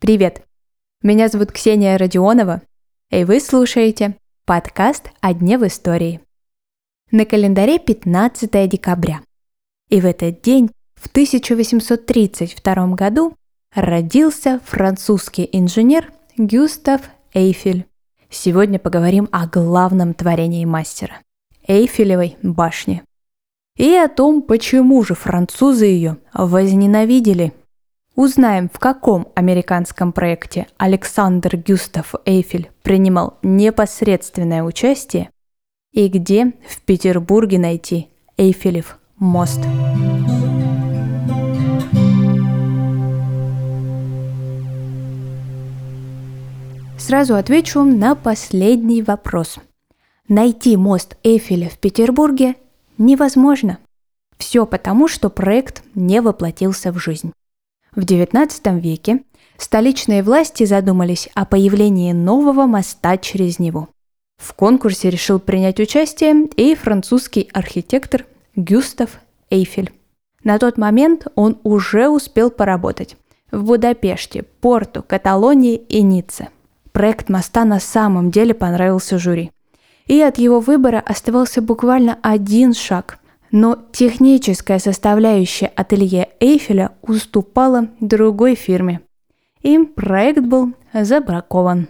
Привет! Меня зовут Ксения Родионова, и вы слушаете подкаст «О дне в истории». На календаре 15 декабря. И в этот день, в 1832 году, родился французский инженер Гюстав Эйфель. Сегодня поговорим о главном творении мастера – Эйфелевой башне. И о том, почему же французы ее возненавидели. Узнаем, в каком американском проекте Александр Гюстав Эйфель принимал непосредственное участие и где в Петербурге найти Эйфелев мост. Сразу отвечу на последний вопрос. Найти мост Эйфеля в Петербурге невозможно. Все потому, что проект не воплотился в жизнь. В XIX веке столичные власти задумались о появлении нового моста через него. В конкурсе решил принять участие и французский архитектор Гюстав Эйфель. На тот момент он уже успел поработать в Будапеште, Порту, Каталонии и Ницце. Проект моста на самом деле понравился жюри. И от его выбора оставался буквально один шаг. Но техническая составляющая ателье Эйфеля уступала другой фирме. Им проект был забракован.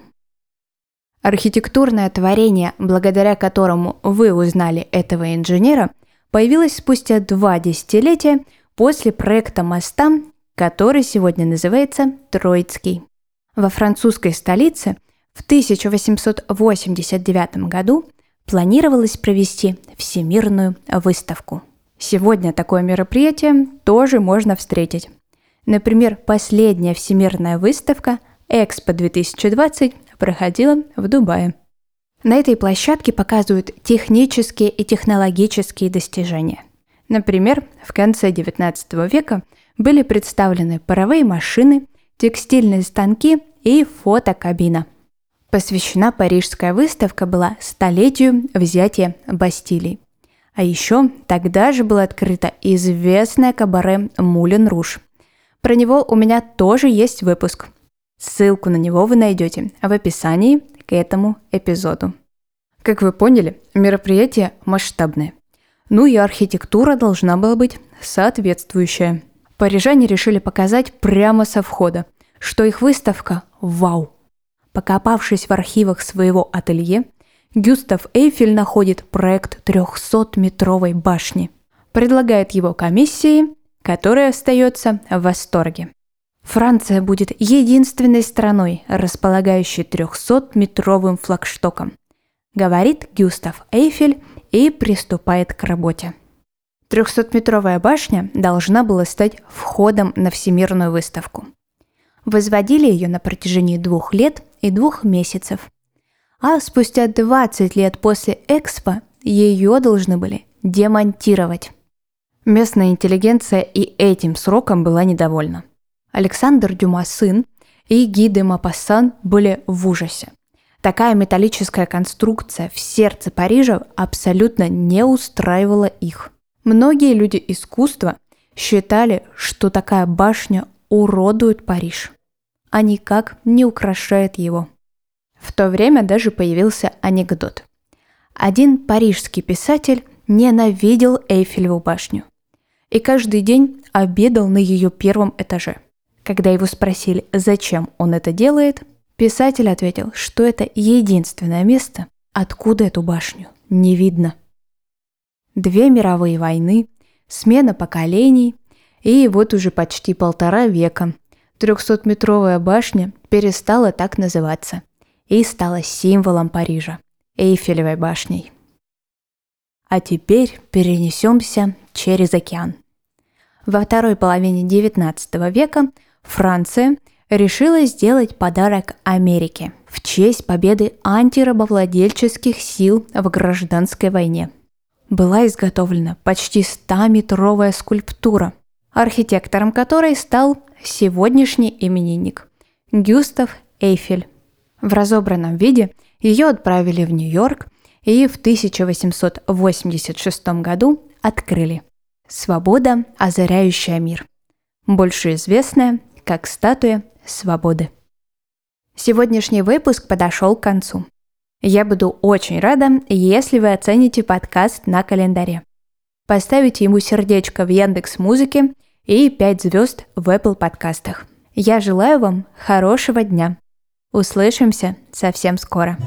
Архитектурное творение, благодаря которому вы узнали этого инженера, появилось спустя два десятилетия после проекта моста, который сегодня называется Троицкий. Во французской столице в 1889 году планировалось провести всемирную выставку. Сегодня такое мероприятие тоже можно встретить. Например, последняя всемирная выставка Экспо 2020 проходила в Дубае. На этой площадке показывают технические и технологические достижения. Например, в конце XIX века были представлены паровые машины, текстильные станки и фотокабина. Посвящена Парижская выставка была столетию взятия Бастилии. А еще тогда же было открыто известное кабаре Мулен Руш. Про него у меня тоже есть выпуск. Ссылку на него вы найдете в описании к этому эпизоду. Как вы поняли, мероприятие масштабное. Ну и архитектура должна была быть соответствующая. Парижане решили показать прямо со входа, что их выставка – вау. Покопавшись в архивах своего ателье, Гюстав Эйфель находит проект 300-метровой башни. Предлагает его комиссии, которая остается в восторге. Франция будет единственной страной, располагающей 300-метровым флагштоком, говорит Гюстав Эйфель и приступает к работе. 300-метровая башня должна была стать входом на Всемирную выставку. Возводили ее на протяжении двух лет и двух месяцев. А спустя 20 лет после Экспо ее должны были демонтировать. Местная интеллигенция и этим сроком была недовольна – Александр Дюма сын и Ги де Мапассан были в ужасе. Такая металлическая конструкция в сердце Парижа абсолютно не устраивала их. Многие люди искусства считали, что такая башня уродует Париж, а никак не украшает его. В то время даже появился анекдот. Один парижский писатель ненавидел Эйфелеву башню и каждый день обедал на ее первом этаже. Когда его спросили, зачем он это делает, писатель ответил, что это единственное место, откуда эту башню не видно. Две мировые войны, смена поколений, и вот уже почти полтора века 300-метровая башня перестала так называться и стала символом Парижа – Эйфелевой башней. А теперь перенесемся через океан. Во второй половине XIX века Франция решила сделать подарок Америке в честь победы антирабовладельческих сил в гражданской войне. Была изготовлена почти 100-метровая скульптура, архитектором которой стал сегодняшний именинник Гюстав Эйфель. В разобранном виде ее отправили в Нью-Йорк и в 1886 году открыли. Свобода, озаряющая мир – больше известная как статуя свободы. Сегодняшний выпуск подошел к концу. Я буду очень рада, если вы оцените подкаст на календаре. Поставите ему сердечко в Яндекс Музыке и 5 звезд в Apple подкастах. Я желаю вам хорошего дня. Услышимся совсем скоро.